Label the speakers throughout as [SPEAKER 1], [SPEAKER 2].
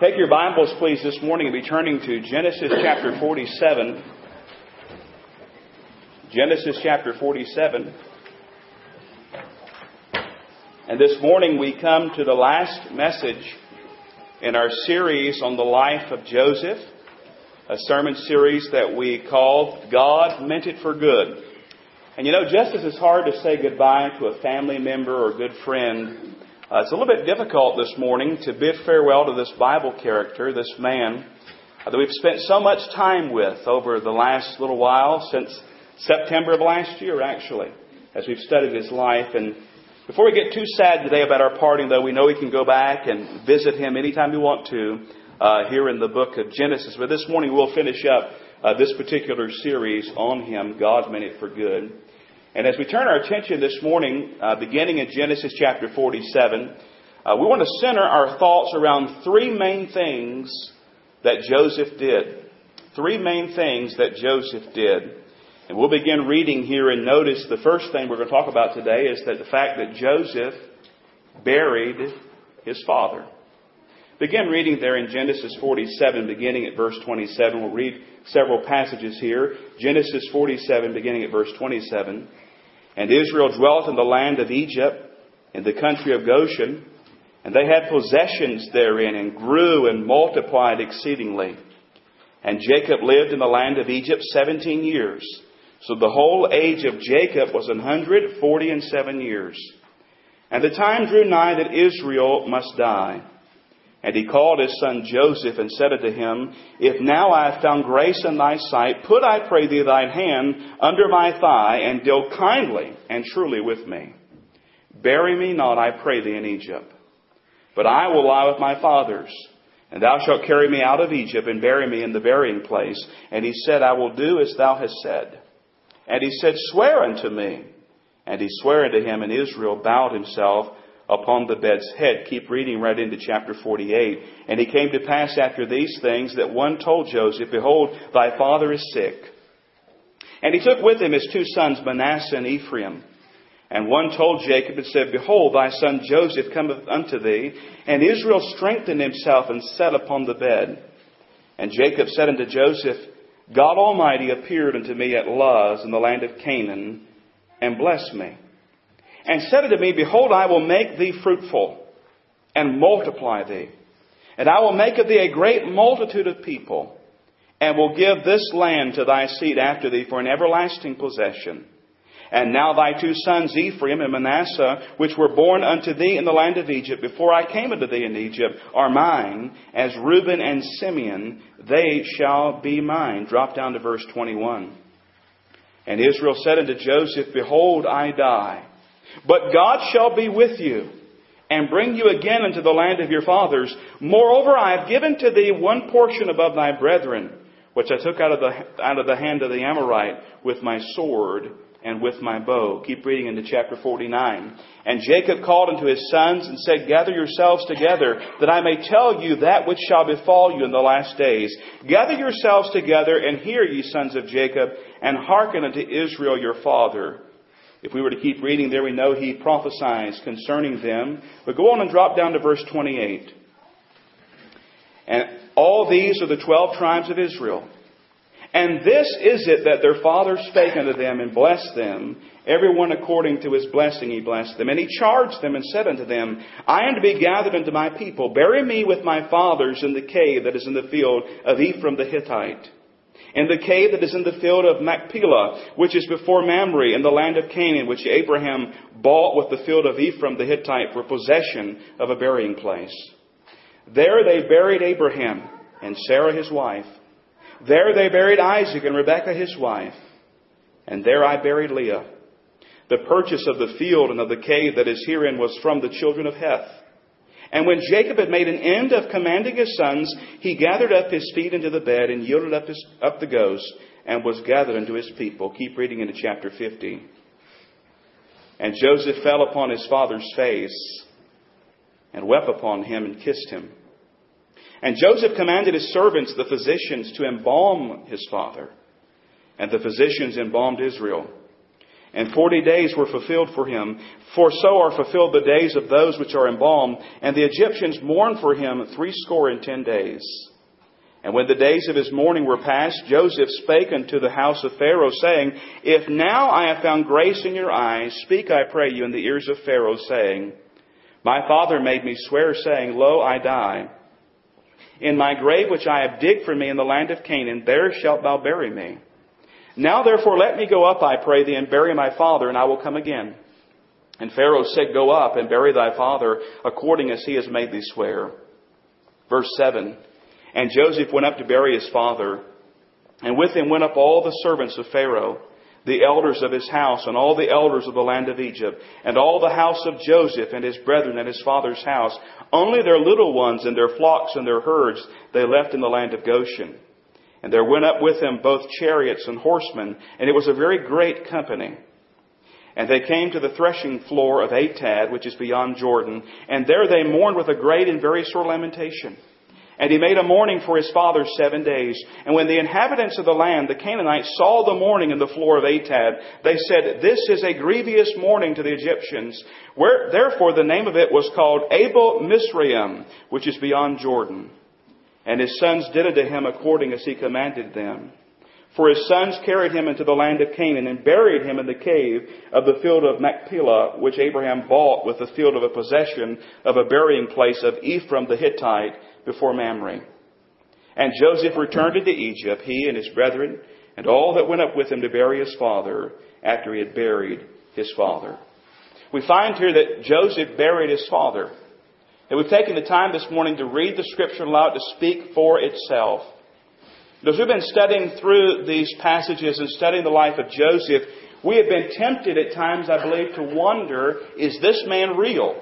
[SPEAKER 1] Take your Bibles, please, this morning and be turning to Genesis chapter 47. Genesis chapter 47. And this morning we come to the last message in our series on the life of Joseph, a sermon series that we called God Meant It for Good. And you know, just as it's hard to say goodbye to a family member or good friend, uh, it's a little bit difficult this morning to bid farewell to this Bible character, this man uh, that we've spent so much time with over the last little while, since September of last year, actually, as we've studied his life. And before we get too sad today about our parting, though, we know we can go back and visit him anytime we want to uh, here in the book of Genesis. But this morning we'll finish up uh, this particular series on him, God meant it for good. And as we turn our attention this morning, uh, beginning in Genesis chapter 47, uh, we want to center our thoughts around three main things that Joseph did. Three main things that Joseph did. And we'll begin reading here and notice the first thing we're going to talk about today is that the fact that Joseph buried his father. Begin reading there in Genesis 47, beginning at verse 27. We'll read several passages here. Genesis 47, beginning at verse 27. And Israel dwelt in the land of Egypt, in the country of Goshen, and they had possessions therein, and grew and multiplied exceedingly. And Jacob lived in the land of Egypt seventeen years. So the whole age of Jacob was an hundred forty and seven years. And the time drew nigh that Israel must die. And he called his son Joseph and said unto him, If now I have found grace in thy sight, put I pray thee thine hand under my thigh, and deal kindly and truly with me. Bury me not, I pray thee, in Egypt. But I will lie with my fathers, and thou shalt carry me out of Egypt and bury me in the burying place. And he said, I will do as thou hast said. And he said, Swear unto me. And he sware unto him, and Israel bowed himself upon the bed's head. Keep reading right into chapter 48. And it came to pass after these things that one told Joseph, Behold, thy father is sick. And he took with him his two sons, Manasseh and Ephraim. And one told Jacob and said, Behold, thy son Joseph cometh unto thee. And Israel strengthened himself and sat upon the bed. And Jacob said unto Joseph, God Almighty appeared unto me at Luz in the land of Canaan, and blessed me and said unto me, Behold, I will make thee fruitful and multiply thee. And I will make of thee a great multitude of people, and will give this land to thy seed after thee for an everlasting possession. And now thy two sons, Ephraim and Manasseh, which were born unto thee in the land of Egypt, before I came unto thee in Egypt, are mine, as Reuben and Simeon, they shall be mine. Drop down to verse 21. And Israel said unto Joseph, Behold, I die but God shall be with you and bring you again into the land of your fathers. Moreover, I have given to thee one portion above thy brethren, which I took out of the, out of the hand of the Amorite with my sword and with my bow. Keep reading into chapter 49. And Jacob called unto his sons and said, Gather yourselves together, that I may tell you that which shall befall you in the last days. Gather yourselves together and hear, ye sons of Jacob, and hearken unto Israel your father. If we were to keep reading there, we know he prophesies concerning them. But go on and drop down to verse 28. And all these are the twelve tribes of Israel. And this is it that their father spake unto them and blessed them. Everyone according to his blessing he blessed them. And he charged them and said unto them, I am to be gathered unto my people. Bury me with my fathers in the cave that is in the field of Ephron the Hittite and the cave that is in the field of Machpelah, which is before Mamre, in the land of Canaan, which Abraham bought with the field of Ephron the Hittite for possession of a burying place. There they buried Abraham and Sarah his wife. There they buried Isaac and Rebekah his wife. And there I buried Leah. The purchase of the field and of the cave that is herein was from the children of Heth. And when Jacob had made an end of commanding his sons, he gathered up his feet into the bed and yielded up, his, up the ghost and was gathered unto his people. Keep reading into chapter 50. And Joseph fell upon his father's face and wept upon him and kissed him. And Joseph commanded his servants, the physicians, to embalm his father. And the physicians embalmed Israel. And forty days were fulfilled for him. For so are fulfilled the days of those which are embalmed. And the Egyptians mourned for him threescore and ten days. And when the days of his mourning were past, Joseph spake unto the house of Pharaoh, saying, If now I have found grace in your eyes, speak, I pray you, in the ears of Pharaoh, saying, My father made me swear, saying, Lo, I die. In my grave which I have digged for me in the land of Canaan, there shalt thou bury me. Now therefore let me go up, I pray thee, and bury my father, and I will come again. And Pharaoh said, Go up and bury thy father, according as he has made thee swear. Verse 7 And Joseph went up to bury his father, and with him went up all the servants of Pharaoh, the elders of his house, and all the elders of the land of Egypt, and all the house of Joseph, and his brethren, and his father's house. Only their little ones, and their flocks, and their herds, they left in the land of Goshen. And there went up with him both chariots and horsemen, and it was a very great company. And they came to the threshing floor of Atad, which is beyond Jordan, and there they mourned with a great and very sore lamentation. And he made a mourning for his father seven days. And when the inhabitants of the land, the Canaanites, saw the mourning in the floor of Atad, they said, This is a grievous mourning to the Egyptians. Where, therefore the name of it was called Abel Mizraim, which is beyond Jordan. And his sons did unto him according as he commanded them. For his sons carried him into the land of Canaan and buried him in the cave of the field of Machpelah, which Abraham bought with the field of a possession of a burying place of Ephron the Hittite before Mamre. And Joseph returned into Egypt, he and his brethren, and all that went up with him to bury his father after he had buried his father. We find here that Joseph buried his father. And we've taken the time this morning to read the scripture and allow it to speak for itself. As we've been studying through these passages and studying the life of Joseph, we have been tempted at times, I believe, to wonder, is this man real?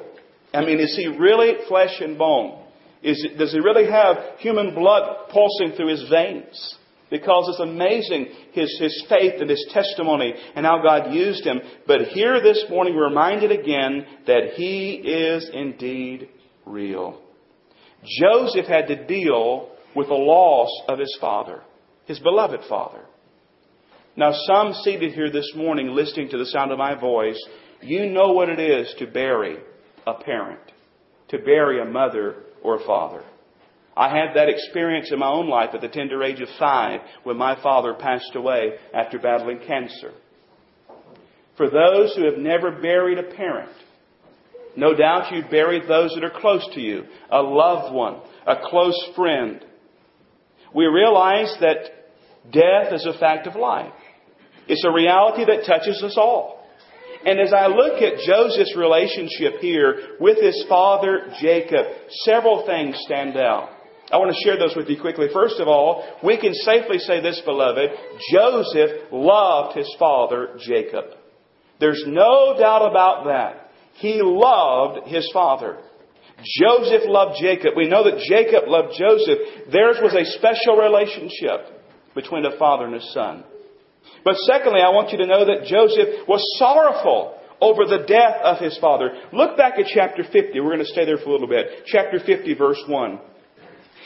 [SPEAKER 1] I mean, is he really flesh and bone? Is, does he really have human blood pulsing through his veins? Because it's amazing his, his faith and his testimony and how God used him. But here this morning, we're reminded again that he is indeed real. Joseph had to deal with the loss of his father, his beloved father. Now, some seated here this morning listening to the sound of my voice, you know what it is to bury a parent, to bury a mother or a father. I had that experience in my own life at the tender age of five when my father passed away after battling cancer. For those who have never buried a parent, no doubt you've buried those that are close to you, a loved one, a close friend. We realize that death is a fact of life. It's a reality that touches us all. And as I look at Joseph's relationship here with his father Jacob, several things stand out. I want to share those with you quickly. First of all, we can safely say this, beloved. Joseph loved his father Jacob. There's no doubt about that. He loved his father. Joseph loved Jacob. We know that Jacob loved Joseph. Theirs was a special relationship between a father and a son. But secondly, I want you to know that Joseph was sorrowful over the death of his father. Look back at chapter 50. We're going to stay there for a little bit. Chapter 50, verse 1.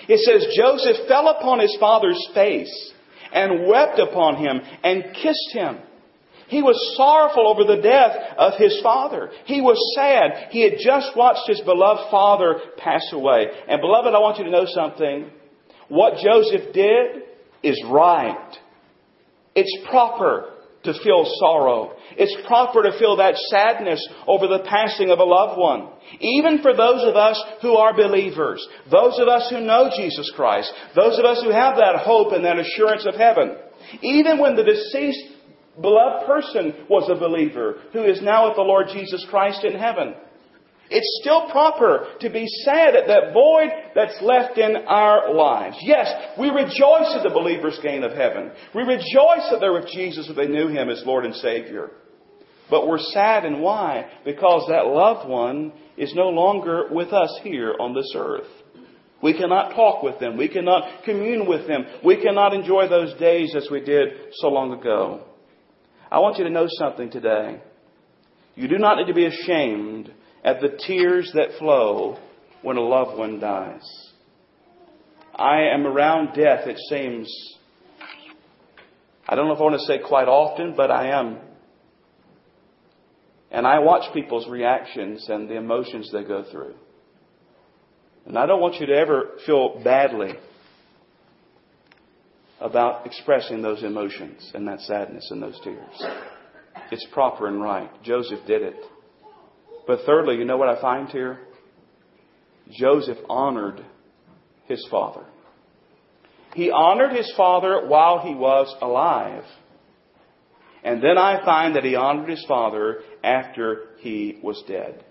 [SPEAKER 1] It says, Joseph fell upon his father's face and wept upon him and kissed him. He was sorrowful over the death of his father. He was sad. He had just watched his beloved father pass away. And beloved, I want you to know something. What Joseph did is right. It's proper to feel sorrow. It's proper to feel that sadness over the passing of a loved one. Even for those of us who are believers, those of us who know Jesus Christ, those of us who have that hope and that assurance of heaven. Even when the deceased beloved person was a believer who is now with the Lord Jesus Christ in heaven. It's still proper to be sad at that void that's left in our lives. Yes, we rejoice at the believer's gain of heaven. We rejoice that they're with Jesus if they knew Him as Lord and Savior. But we're sad and why? Because that loved one is no longer with us here on this earth. We cannot talk with them. We cannot commune with them. We cannot enjoy those days as we did so long ago. I want you to know something today. You do not need to be ashamed at the tears that flow when a loved one dies. I am around death, it seems. I don't know if I want to say quite often, but I am. And I watch people's reactions and the emotions they go through. And I don't want you to ever feel badly about expressing those emotions and that sadness and those tears. It's proper and right. Joseph did it. But thirdly, you know what I find here? Joseph honored his father. He honored his father while he was alive. And then I find that he honored his father after he was dead.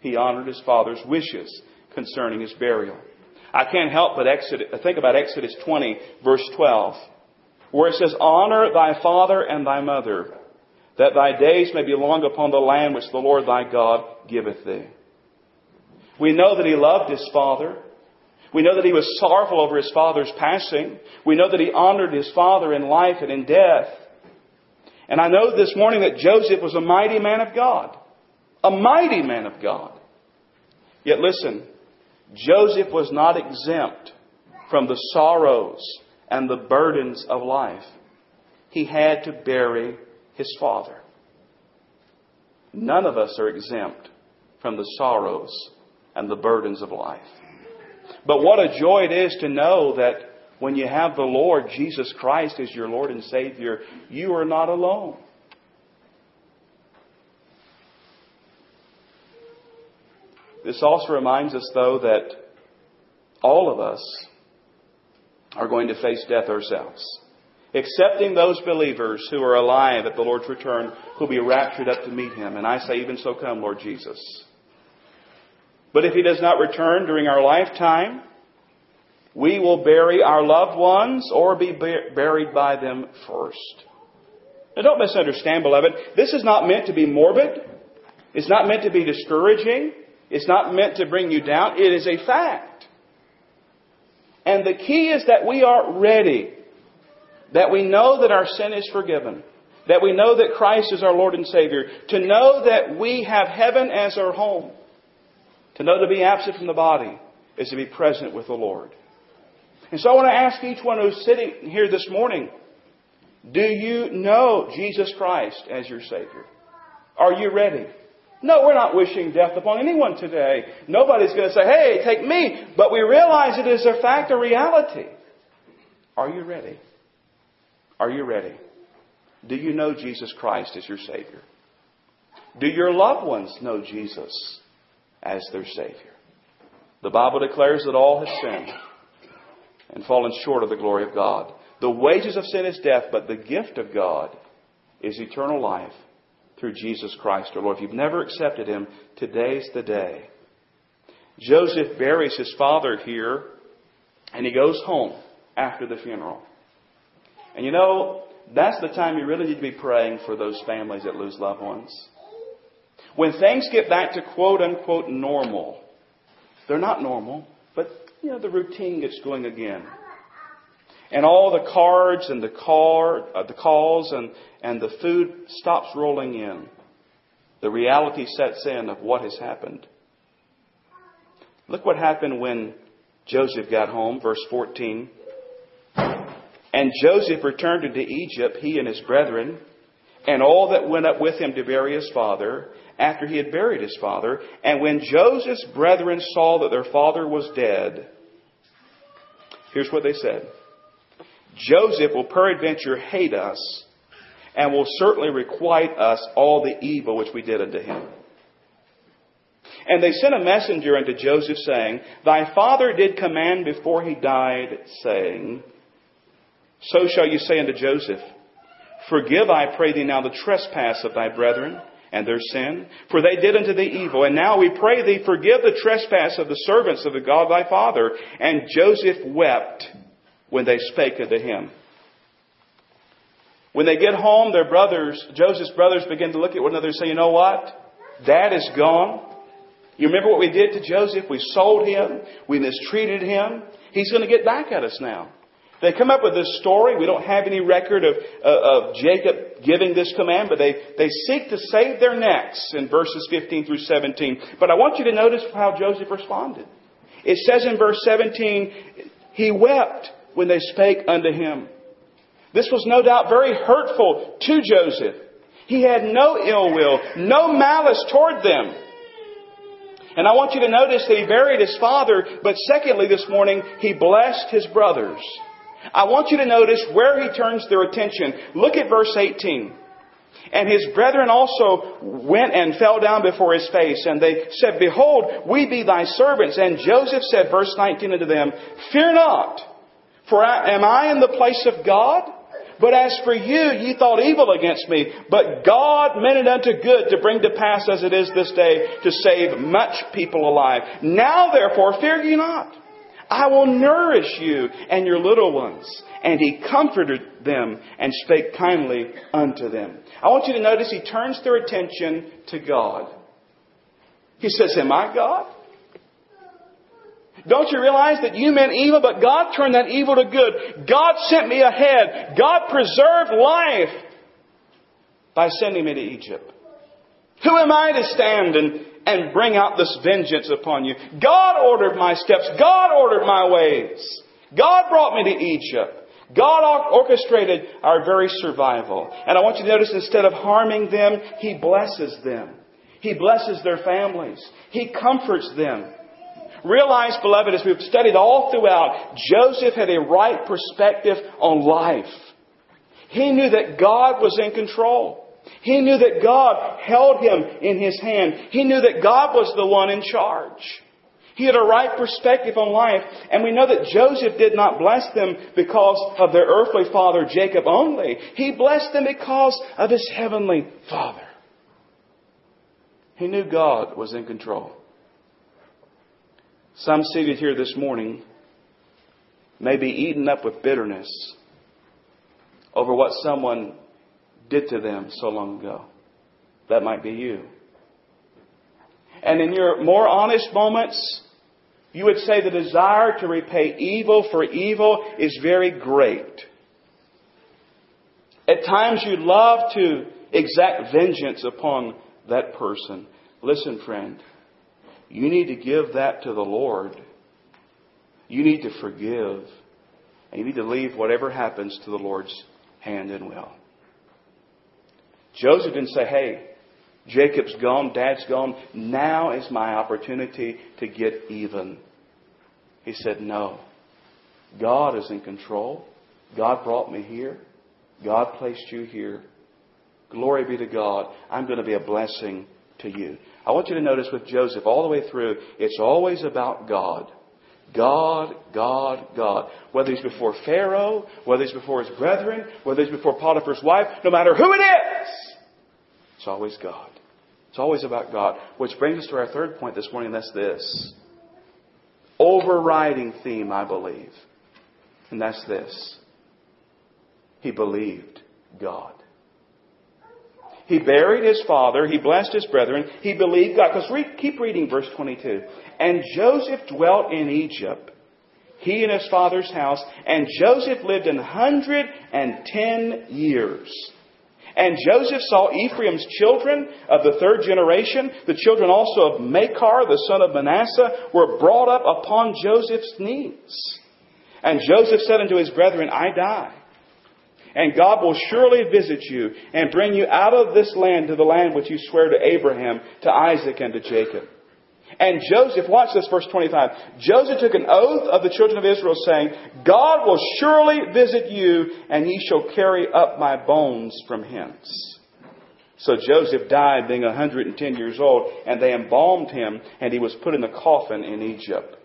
[SPEAKER 1] He honored his father's wishes concerning his burial. I can't help but think about Exodus 20, verse 12, where it says, Honor thy father and thy mother, that thy days may be long upon the land which the Lord thy God giveth thee. We know that he loved his father. We know that he was sorrowful over his father's passing. We know that he honored his father in life and in death. And I know this morning that Joseph was a mighty man of God. A mighty man of God. Yet listen, Joseph was not exempt from the sorrows and the burdens of life. He had to bury his father. None of us are exempt from the sorrows and the burdens of life. But what a joy it is to know that when you have the Lord Jesus Christ as your Lord and Savior, you are not alone. This also reminds us, though, that all of us are going to face death ourselves. Excepting those believers who are alive at the Lord's return, who'll be raptured up to meet Him. And I say, even so come, Lord Jesus. But if He does not return during our lifetime, we will bury our loved ones or be buried by them first. Now don't misunderstand, beloved. This is not meant to be morbid. It's not meant to be discouraging. It's not meant to bring you down. It is a fact. And the key is that we are ready. That we know that our sin is forgiven. That we know that Christ is our Lord and Savior. To know that we have heaven as our home. To know to be absent from the body is to be present with the Lord. And so I want to ask each one who's sitting here this morning, do you know Jesus Christ as your Savior? Are you ready? No, we're not wishing death upon anyone today. Nobody's going to say, hey, take me. But we realize it is a fact, a reality. Are you ready? Are you ready? Do you know Jesus Christ as your Savior? Do your loved ones know Jesus as their Savior? The Bible declares that all have sinned and fallen short of the glory of God. The wages of sin is death, but the gift of God is eternal life through Jesus Christ our Lord. If you've never accepted Him, today's the day. Joseph buries his father here, and he goes home after the funeral. And you know, that's the time you really need to be praying for those families that lose loved ones. When things get back to quote unquote normal, they're not normal, but you know, the routine gets going again and all the cards and the car, uh, the calls and, and the food stops rolling in. The reality sets in of what has happened. Look what happened when Joseph got home, verse 14. And Joseph returned into Egypt, he and his brethren, and all that went up with him to bury his father, after he had buried his father. And when Joseph's brethren saw that their father was dead, here's what they said. Joseph will peradventure hate us and will certainly requite us all the evil which we did unto him. And they sent a messenger unto Joseph, saying, Thy father did command before he died, saying, So shall you say unto Joseph, Forgive, I pray thee, now the trespass of thy brethren and their sin, for they did unto thee evil. And now we pray thee, forgive the trespass of the servants of the God thy father. And Joseph wept when they spake unto him. When they get home, their brothers, Joseph's brothers begin to look at one another and say, you know what? Dad is gone. You remember what we did to Joseph? We sold him. We mistreated him. He's going to get back at us now. They come up with this story. We don't have any record of, uh, of Jacob giving this command, but they, they seek to save their necks in verses 15 through 17. But I want you to notice how Joseph responded. It says in verse 17, he wept when they spake unto him. This was no doubt very hurtful to Joseph. He had no ill will, no malice toward them. And I want you to notice that he buried his father, but secondly this morning, he blessed his brothers. I want you to notice where he turns their attention. Look at verse 18. And his brethren also went and fell down before his face, and they said, Behold, we be thy servants. And Joseph said, verse 19 unto them, Fear not, for I, am I in the place of God? But as for you, ye thought evil against me, but God meant it unto good to bring to pass as it is this day to save much people alive. Now therefore, fear ye not. I will nourish you and your little ones. And he comforted them and spake kindly unto them. I want you to notice he turns their attention to God. He says, Am I God? Don't you realize that you meant evil, but God turned that evil to good? God sent me ahead. God preserved life by sending me to Egypt. Who am I to stand and, and bring out this vengeance upon you? God ordered my steps. God ordered my ways. God brought me to Egypt. God orchestrated our very survival. And I want you to notice instead of harming them, He blesses them. He blesses their families. He comforts them. Realize, beloved, as we've studied all throughout, Joseph had a right perspective on life. He knew that God was in control. He knew that God held him in his hand. He knew that God was the one in charge. He had a right perspective on life, and we know that Joseph did not bless them because of their earthly father Jacob only. He blessed them because of his heavenly father. He knew God was in control. Some seated here this morning may be eaten up with bitterness over what someone did to them so long ago. That might be you. And in your more honest moments, you would say the desire to repay evil for evil is very great. At times you love to exact vengeance upon that person. Listen, friend, you need to give that to the Lord. You need to forgive. And you need to leave whatever happens to the Lord's hand and will. Joseph didn't say, hey, Jacob's gone, dad's gone. Now is my opportunity to get even. He said, no. God is in control. God brought me here. God placed you here. Glory be to God. I'm going to be a blessing to you. I want you to notice with Joseph all the way through, it's always about God. God, God, God. Whether he's before Pharaoh, whether he's before his brethren, whether he's before Potiphar's wife, no matter who it is, it's always God. It's always about God. Which brings us to our third point this morning, and that's this. Overriding theme, I believe. And that's this. He believed God. He buried his father. He blessed his brethren. He believed God. Because read, keep reading verse 22. And Joseph dwelt in Egypt, he and his father's house, and Joseph lived an hundred and ten years. And Joseph saw Ephraim's children of the third generation, the children also of Machir, the son of Manasseh, were brought up upon Joseph's knees. And Joseph said unto his brethren, I die. And God will surely visit you and bring you out of this land to the land which you swear to Abraham, to Isaac, and to Jacob. And Joseph, watch this, verse 25. Joseph took an oath of the children of Israel, saying, God will surely visit you, and ye shall carry up my bones from hence. So Joseph died being 110 years old, and they embalmed him, and he was put in a coffin in Egypt.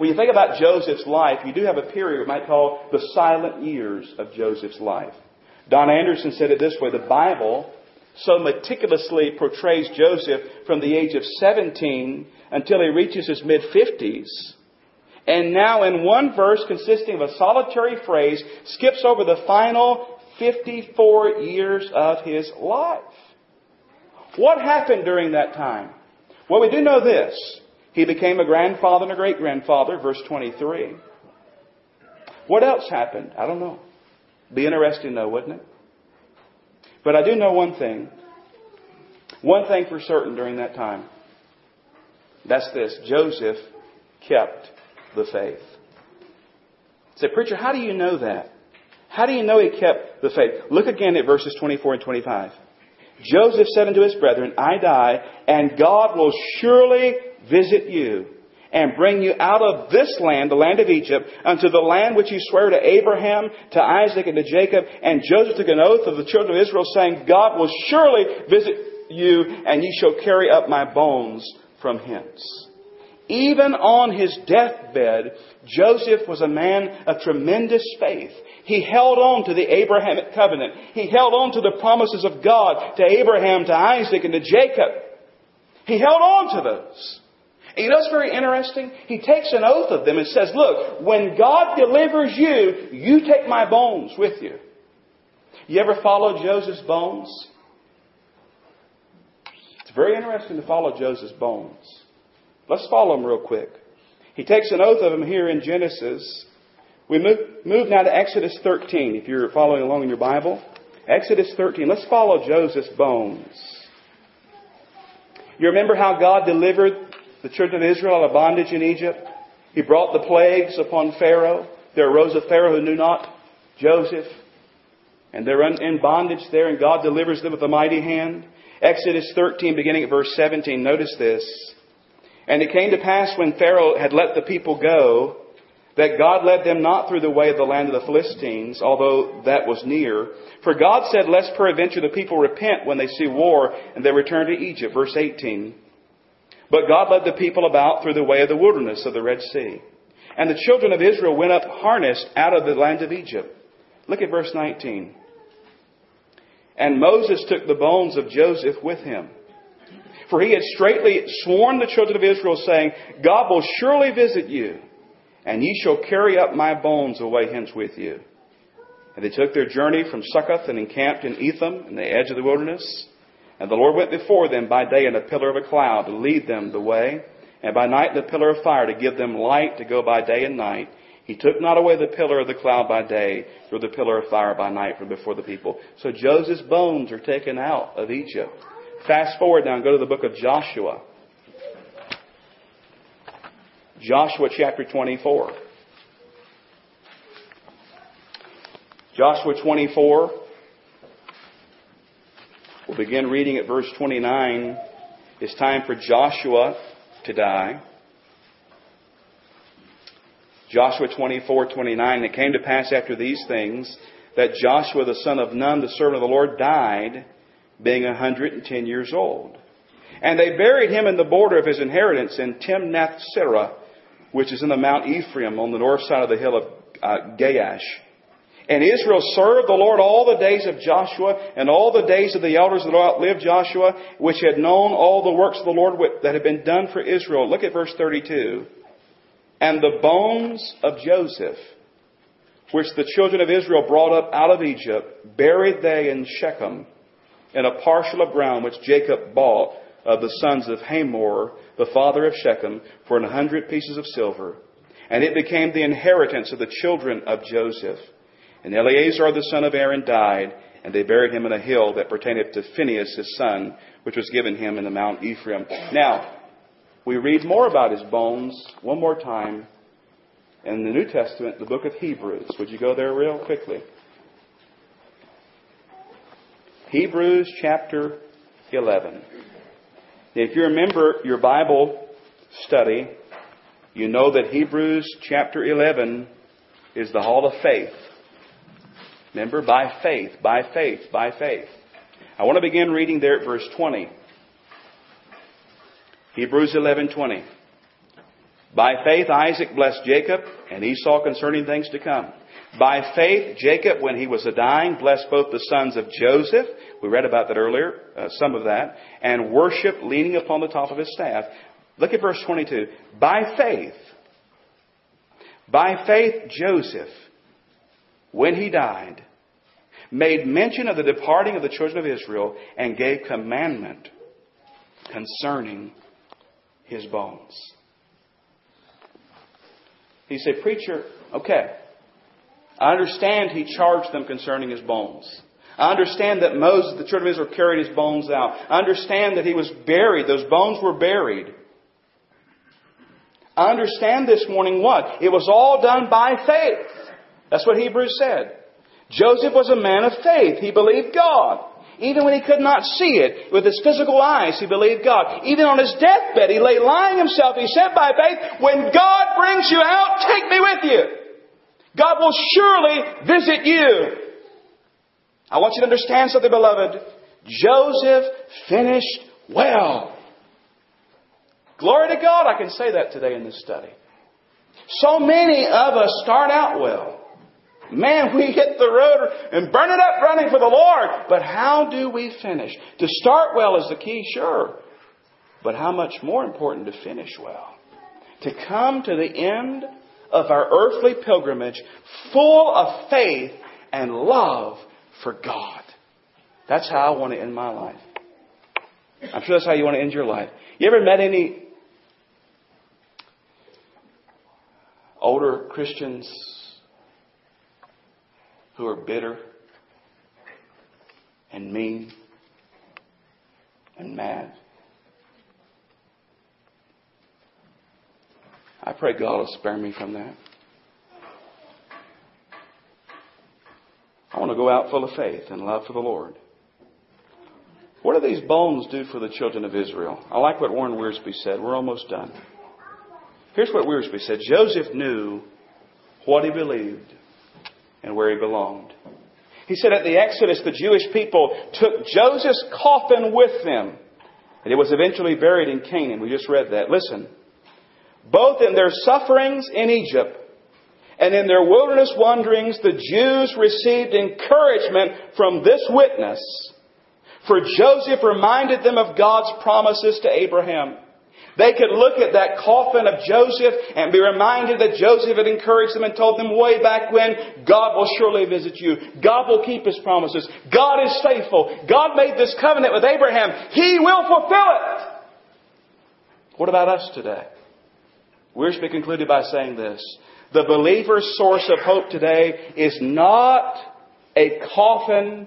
[SPEAKER 1] When you think about Joseph's life, you do have a period we might call the silent years of Joseph's life. Don Anderson said it this way the Bible so meticulously portrays Joseph from the age of 17 until he reaches his mid 50s. And now, in one verse consisting of a solitary phrase, skips over the final 54 years of his life. What happened during that time? Well, we do know this. He became a grandfather and a great grandfather, verse 23. What else happened? I don't know. Be interesting though, wouldn't it? But I do know one thing. One thing for certain during that time. That's this. Joseph kept the faith. Say, preacher, how do you know that? How do you know he kept the faith? Look again at verses 24 and 25. Joseph said unto his brethren, I die, and God will surely visit you and bring you out of this land, the land of Egypt, unto the land which he sware to Abraham, to Isaac, and to Jacob. And Joseph took an oath of the children of Israel, saying, God will surely visit you, and ye shall carry up my bones from hence. Even on his deathbed, Joseph was a man of tremendous faith. He held on to the Abrahamic covenant. He held on to the promises of God to Abraham, to Isaac, and to Jacob. He held on to those. You know what's very interesting? He takes an oath of them and says, Look, when God delivers you, you take my bones with you. You ever follow Joseph's bones? It's very interesting to follow Joseph's bones. Let's follow them real quick. He takes an oath of them here in Genesis. We move, move now to Exodus 13, if you're following along in your Bible. Exodus 13. Let's follow Joseph's bones. You remember how God delivered the children of Israel out of bondage in Egypt? He brought the plagues upon Pharaoh. There arose a Pharaoh who knew not Joseph. And they're in bondage there, and God delivers them with a mighty hand. Exodus 13, beginning at verse 17. Notice this. And it came to pass when Pharaoh had let the people go, that God led them not through the way of the land of the Philistines, although that was near. For God said, Lest peradventure the people repent when they see war, and they return to Egypt. Verse 18. But God led the people about through the way of the wilderness of the Red Sea. And the children of Israel went up harnessed out of the land of Egypt. Look at verse 19. And Moses took the bones of Joseph with him. For he had straightly sworn the children of Israel, saying, God will surely visit you, and ye shall carry up my bones away hence with you. And they took their journey from Succoth and encamped in Etham, in the edge of the wilderness. And the Lord went before them by day in a pillar of a cloud to lead them the way, and by night in a pillar of fire to give them light to go by day and night. He took not away the pillar of the cloud by day, nor the pillar of fire by night from before the people. So Joseph's bones are taken out of Egypt. Fast forward now and go to the book of Joshua. Joshua chapter 24. Joshua 24. Begin reading at verse 29. It's time for Joshua to die. Joshua 24, 29. It came to pass after these things that Joshua the son of Nun, the servant of the Lord, died, being a 110 years old. And they buried him in the border of his inheritance in Timnath Serah, which is in the Mount Ephraim on the north side of the hill of uh, Gaash. And Israel served the Lord all the days of Joshua and all the days of the elders that outlived Joshua, which had known all the works of the Lord that had been done for Israel. Look at verse 32. And the bones of Joseph, which the children of Israel brought up out of Egypt, buried they in Shechem, in a parcel of ground which Jacob bought of the sons of Hamor, the father of Shechem, for an hundred pieces of silver. And it became the inheritance of the children of Joseph. And Eleazar the son of Aaron died, and they buried him in a hill that pertaineth to Phinehas his son, which was given him in the Mount Ephraim. Now, we read more about his bones one more time in the New Testament, the book of Hebrews. Would you go there real quickly? Hebrews chapter 11. Now, If you remember your Bible study, you know that Hebrews chapter 11 is the hall of faith. Remember, by faith, by faith, by faith. I want to begin reading there at verse 20. Hebrews 11:20. By faith Isaac blessed Jacob and Esau concerning things to come. By faith Jacob when he was a dying blessed both the sons of Joseph, we read about that earlier, uh, some of that, and worship leaning upon the top of his staff. Look at verse 22. By faith by faith Joseph when he died, made mention of the departing of the children of Israel and gave commandment concerning his bones. He said, Preacher, okay, I understand he charged them concerning his bones. I understand that Moses, the children of Israel, carried his bones out. I understand that he was buried. Those bones were buried. I understand this morning what? It was all done by faith. That's what Hebrews said. Joseph was a man of faith. He believed God. Even when he could not see it with his physical eyes, he believed God. Even on his deathbed, he lay lying himself. He said by faith, when God brings you out, take me with you. God will surely visit you. I want you to understand something, beloved. Joseph finished well. Glory to God, I can say that today in this study. So many of us start out well. Man, we hit the road and burn it up running for the Lord. But how do we finish? To start well is the key, sure. But how much more important to finish well? To come to the end of our earthly pilgrimage full of faith and love for God. That's how I want to end my life. I'm sure that's how you want to end your life. You ever met any older Christians who are bitter and mean and mad. I pray God will spare me from that. I want to go out full of faith and love for the Lord. What do these bones do for the children of Israel? I like what Warren Wiersbe said. We're almost done. Here's what Wiersbe said Joseph knew what he believed and where he belonged. He said at the Exodus, the Jewish people took Joseph's coffin with them, and it was eventually buried in Canaan. We just read that. Listen. Both in their sufferings in Egypt and in their wilderness wanderings, the Jews received encouragement from this witness. For Joseph reminded them of God's promises to Abraham. They could look at that coffin of Joseph and be reminded that Joseph had encouraged them and told them way back when, God will surely visit you. God will keep His promises. God is faithful. God made this covenant with Abraham. He will fulfill it. What about us today? We're to be concluded by saying this. The believer's source of hope today is not a coffin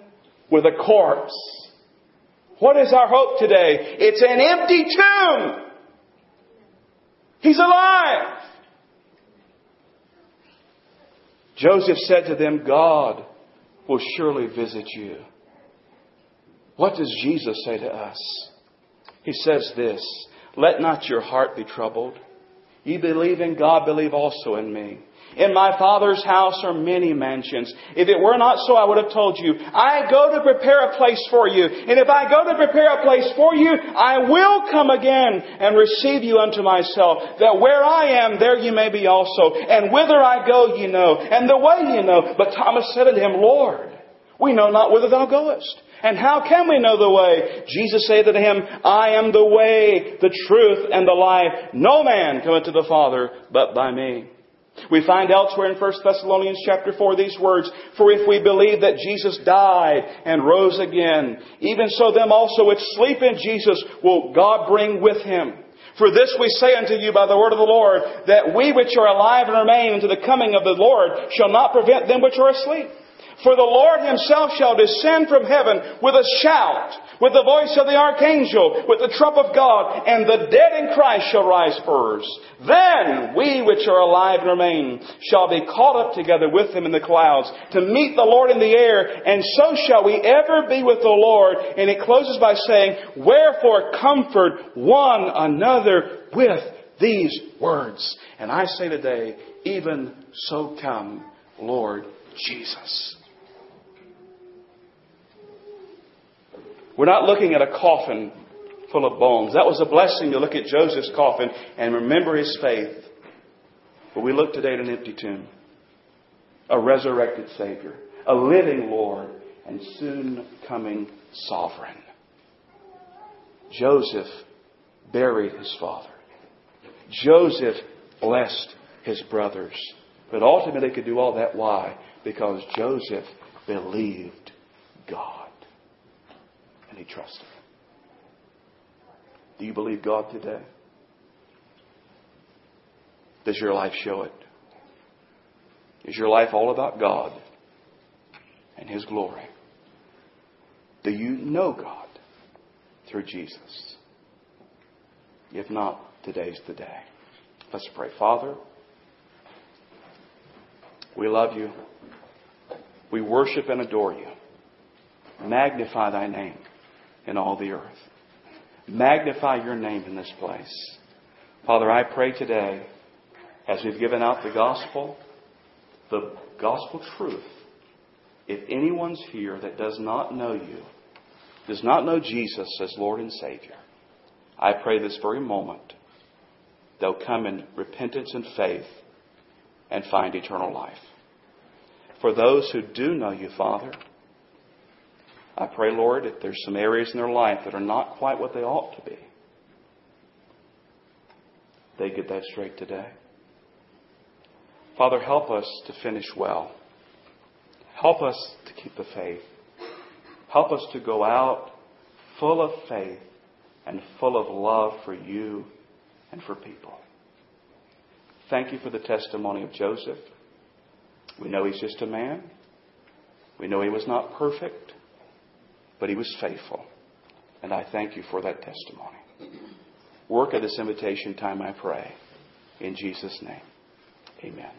[SPEAKER 1] with a corpse. What is our hope today? It's an empty tomb. He's alive. Joseph said to them, God will surely visit you. What does Jesus say to us? He says this, let not your heart be troubled. You believe in God, believe also in me. In my Father's house are many mansions. If it were not so, I would have told you. I go to prepare a place for you. And if I go to prepare a place for you, I will come again and receive you unto myself, that where I am, there you may be also. And whither I go, you know, and the way you know. But Thomas said unto him, Lord, we know not whither thou goest. And how can we know the way? Jesus said unto him, I am the way, the truth, and the life. No man cometh to the Father but by me. We find elsewhere in 1 Thessalonians chapter 4 these words, For if we believe that Jesus died and rose again, even so them also which sleep in Jesus will God bring with him. For this we say unto you by the word of the Lord, that we which are alive and remain unto the coming of the Lord shall not prevent them which are asleep. For the Lord himself shall descend from heaven with a shout, with the voice of the archangel, with the trump of God, and the dead in Christ shall rise first. Then we which are alive and remain shall be caught up together with him in the clouds to meet the Lord in the air, and so shall we ever be with the Lord. And it closes by saying, Wherefore comfort one another with these words. And I say today, even so come, Lord Jesus. We're not looking at a coffin full of bones. That was a blessing to look at Joseph's coffin and remember his faith. But we look today at an empty tomb. A resurrected Savior. A living Lord. And soon coming sovereign. Joseph buried his father. Joseph blessed his brothers. But ultimately they could do all that. Why? Because Joseph believed God and he trusted Him. Do you believe God today? Does your life show it? Is your life all about God and His glory? Do you know God through Jesus? If not, today's the day. Let's pray. Father, we love you. We worship and adore you. Magnify thy name in all the earth. Magnify your name in this place. Father, I pray today, as we've given out the gospel, the gospel truth, if anyone's here that does not know you, does not know Jesus as Lord and Savior, I pray this very moment they'll come in repentance and faith and find eternal life. For those who do know you, Father, I pray, Lord, if there's some areas in their life that are not quite what they ought to be, they get that straight today. Father, help us to finish well. Help us to keep the faith. Help us to go out full of faith and full of love for you and for people. Thank you for the testimony of Joseph. We know he's just a man. We know he was not perfect, but he was faithful. And I thank you for that testimony. Work at this invitation time, I pray. In Jesus' name, amen.